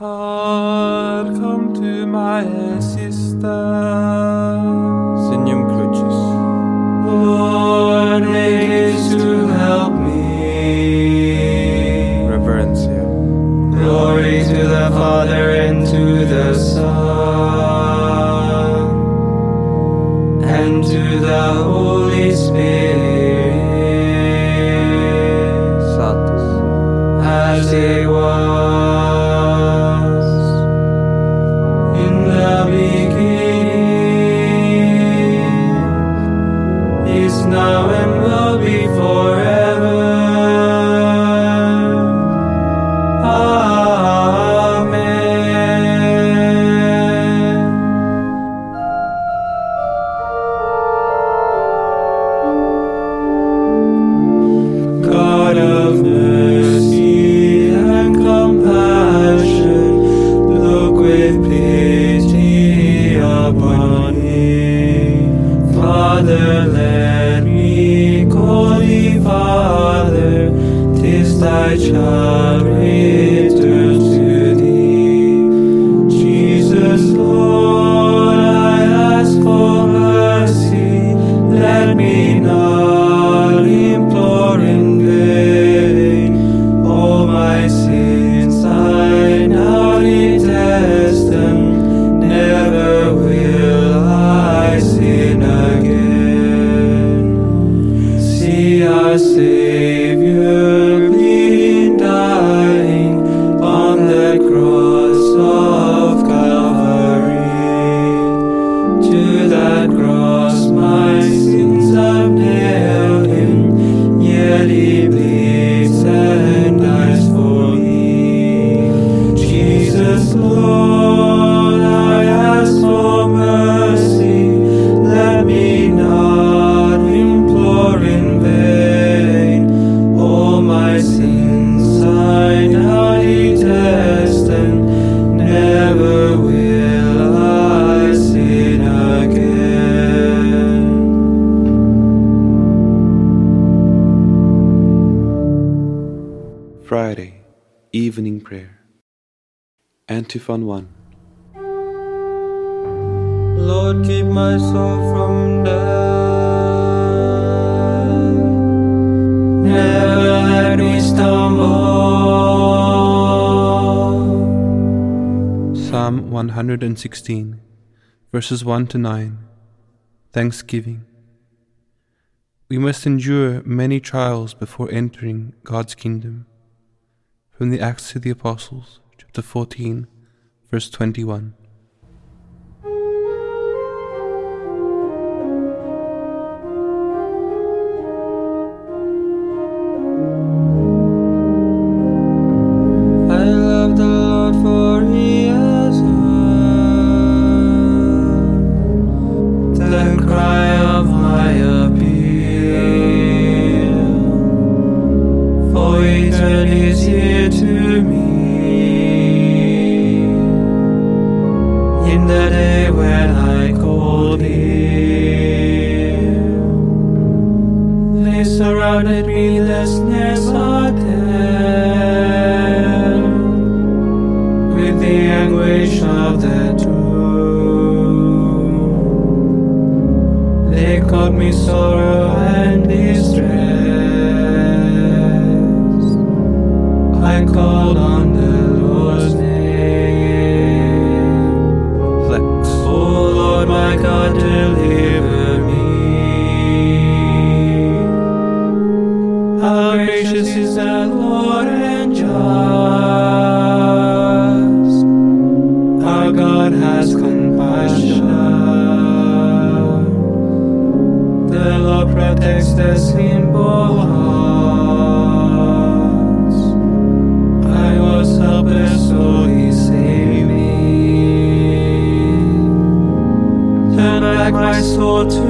Her, come to my sister. Father, tis thy child. Evening Prayer. Antiphon 1 Lord, keep my soul from death. Never let me stumble. Psalm 116, verses 1 to 9. Thanksgiving. We must endure many trials before entering God's kingdom. From the Acts of the Apostles, chapter 14, verse 21. in the day when I called thee. They surrounded me, the snares are. With the anguish of the tomb, they caught me sorrow and distress. I called on the God deliver me. How gracious is told to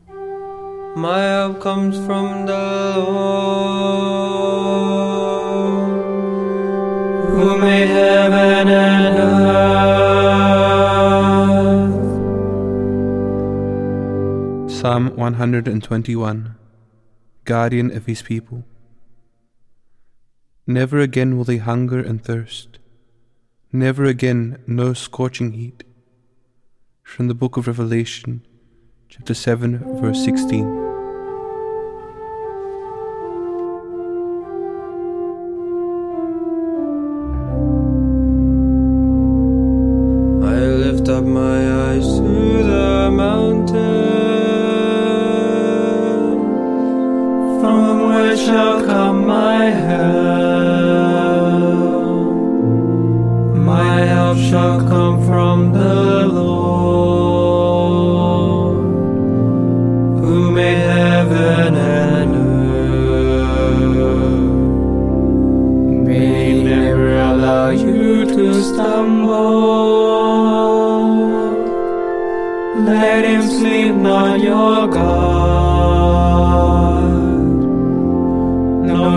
My help comes from the Lord, who made heaven and earth. Psalm 121 Guardian of his people. Never again will they hunger and thirst. Never again no scorching heat. From the book of Revelation, chapter 7, verse 16.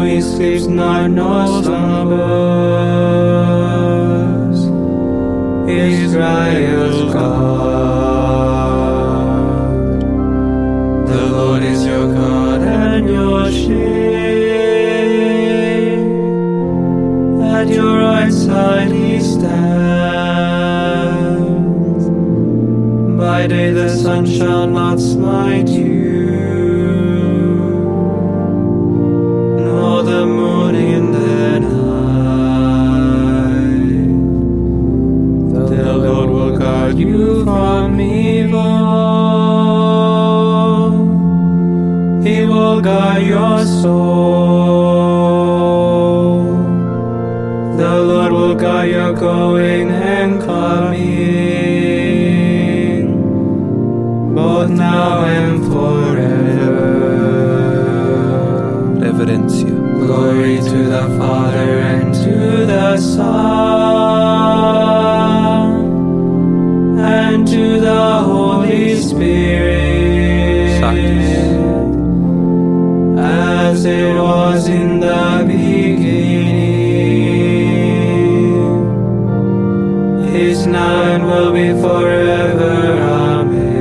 He sleeps not nor slumbers. Israel's God. The Lord is your God and your shade. At your right side he stands. By day the sun shall not smite you, guard you from evil. He will guard your soul. The Lord will guide your going and coming, both now and forever. Reverencia. Glory to the Father and to the Son Spirit. As it was in the beginning, is now and will be forever. Amen.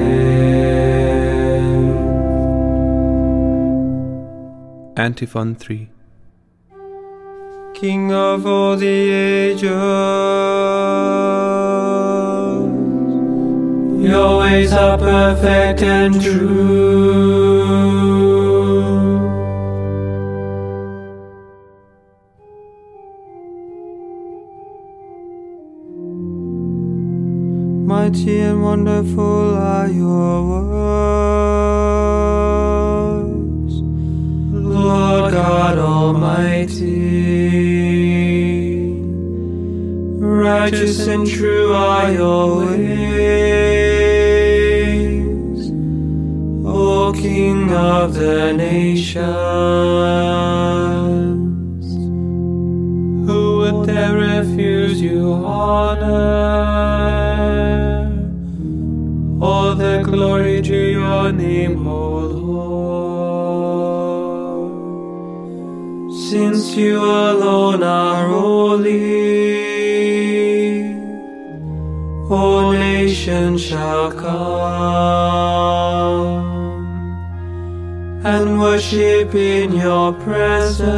Antiphon 3 King of all the ages, your ways are perfect and true. Mighty and wonderful are your words, Lord God Almighty. Righteous and true are your ways, King of the nations. Who would dare refuse you honor? All the glory to your name, O Lord. Since you alone are holy, all nations shall come and worship in your presence.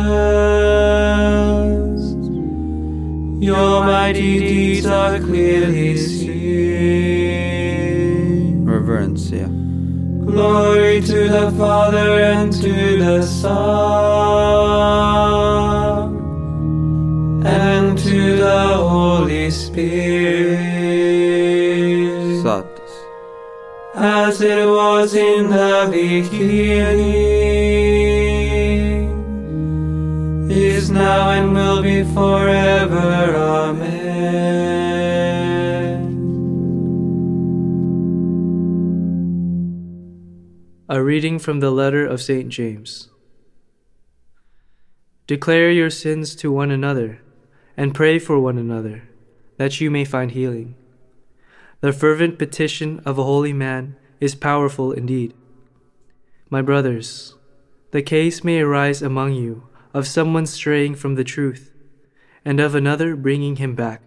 Your mighty deeds are clearly seen. Reverencia. Glory to the Father and to the Son and to the Holy Spirit. As it was in the beginning, is now and will be forever. Amen. A reading from the letter of St. James. Declare your sins to one another, and pray for one another, that you may find healing. The fervent petition of a holy man is powerful indeed. My brothers, the case may arise among you of someone straying from the truth, and of another bringing him back.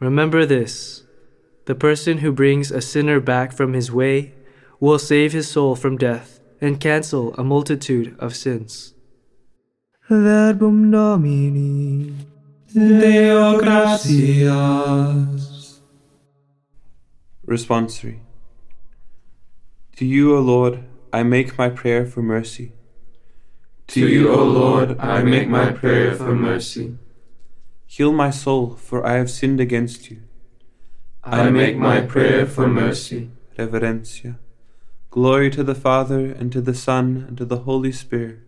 Remember this the person who brings a sinner back from his way will save his soul from death and cancel a multitude of sins. Verbum Domini Deo gratias Responsory. To you, O Lord, I make my prayer for mercy. To you, O Lord, I make my prayer for mercy. Heal my soul, for I have sinned against you. I make my prayer for mercy. Reverencia. Glory to the Father, and to the Son, and to the Holy Spirit.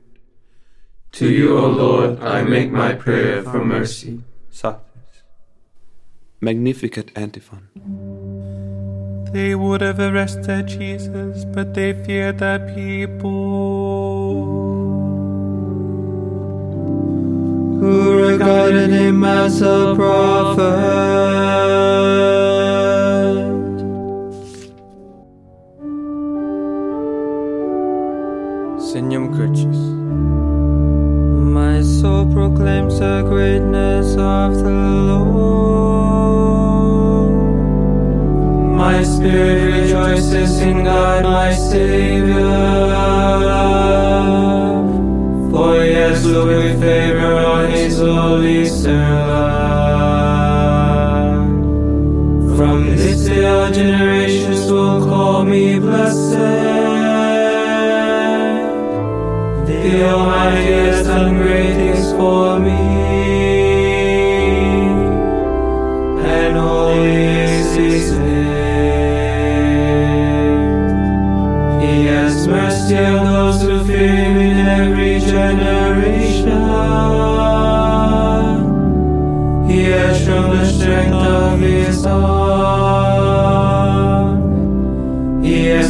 To you, O Lord, I make my prayer for mercy. Satis. Magnificat antiphon. They would have arrested Jesus, but they feared the people. Who regarded him as a prophet. In God, my Savior. For he has looked with favor on his holy servant.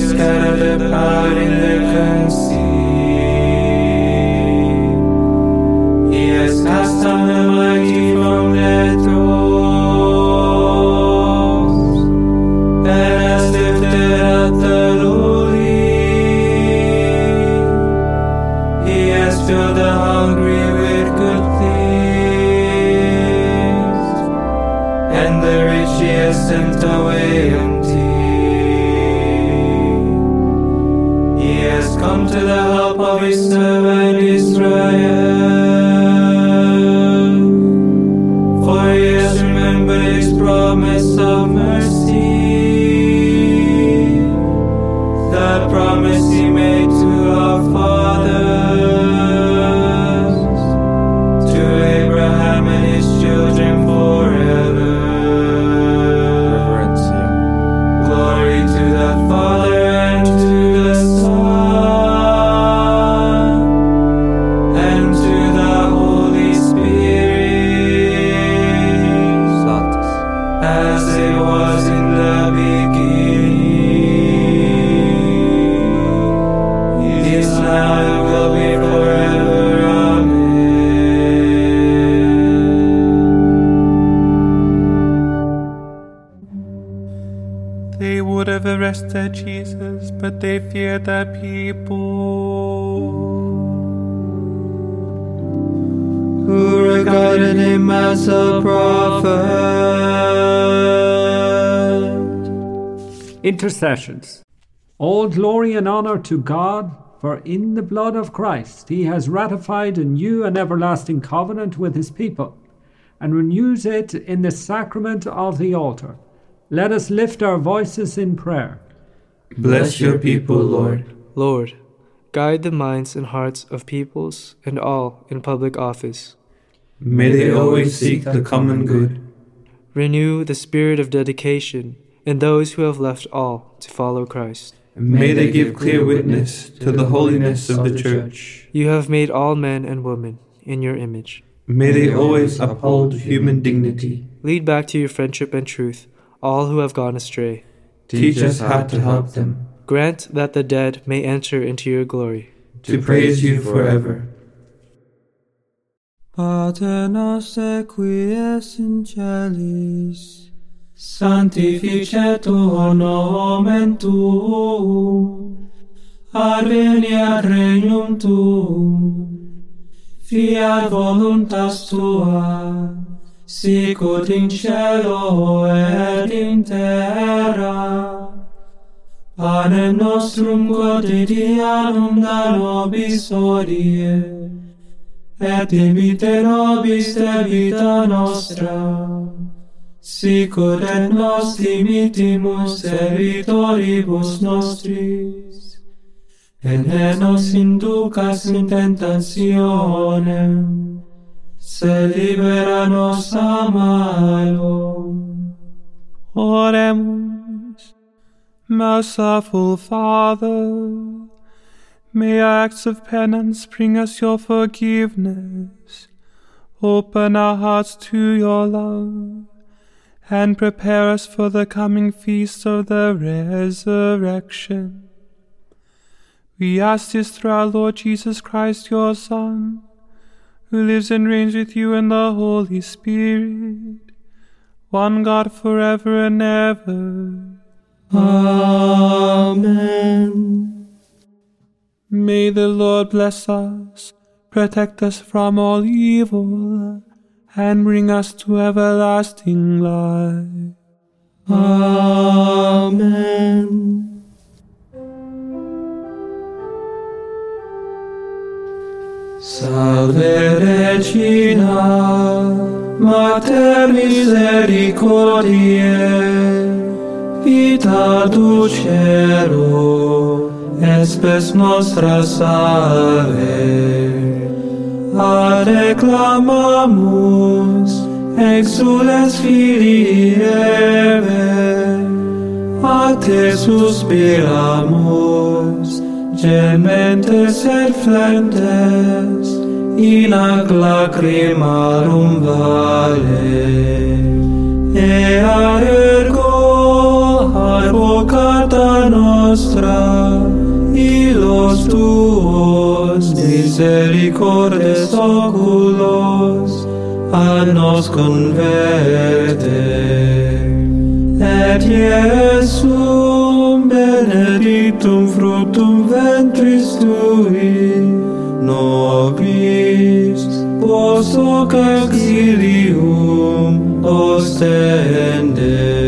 Scattered the proud in their conceit. As it was in the beginning, will be forever. Amen. They would have arrested Jesus, but they feared the people. who regarded him as a prophet. Intercessions. All glory and honor to God, for in the blood of Christ he has ratified a new and everlasting covenant with his people, and renews it in the sacrament of the altar. Let us lift our voices in prayer. Bless your people, Lord. Lord, guide the minds and hearts of peoples and all in public office. May they always seek the common good. Renew the spirit of dedication in those who have left all to follow Christ. May they give clear witness to the holiness of the Church. You have made all men and women in your image. May they always uphold human dignity. Lead back to your friendship and truth all who have gone astray. Teach us how to help them. Grant that the dead may enter into your glory. To praise you forever. Pater noster qui es in celis, sanctificetur nomen tuum, adveniat regnum tuum, fiat voluntas tua, sicut in cielo et in terra. Panem nostrum quotidianum da nobis odie, et imite nobis de nostra, sicut nos dimitimus debitoribus nostris, et ne nos inducas in tentationem, se libera nos a malo. Oremus, merciful Father, may our acts of penance bring us your forgiveness. Open our hearts to your love, and prepare us for the coming feast of the resurrection. We ask this through our Lord Jesus Christ, your Son, who lives and reigns with you in the Holy Spirit, one God forever and ever. Amen. May the Lord bless us, protect us from all evil, and bring us to everlasting life. Amen. Salve Regina, Mater misericordiae, vita dulcero, espes nostra salve. ad exclamamus exules filii eve a te suspiramus gementes et flentes in ac lacrimarum vale. Ea ergo ad vocata nostra ilos tuos misericordes oculos, ad nos converte. Et Iesum benedictum fructum ventris tui, nobis post hoc exilium ostende.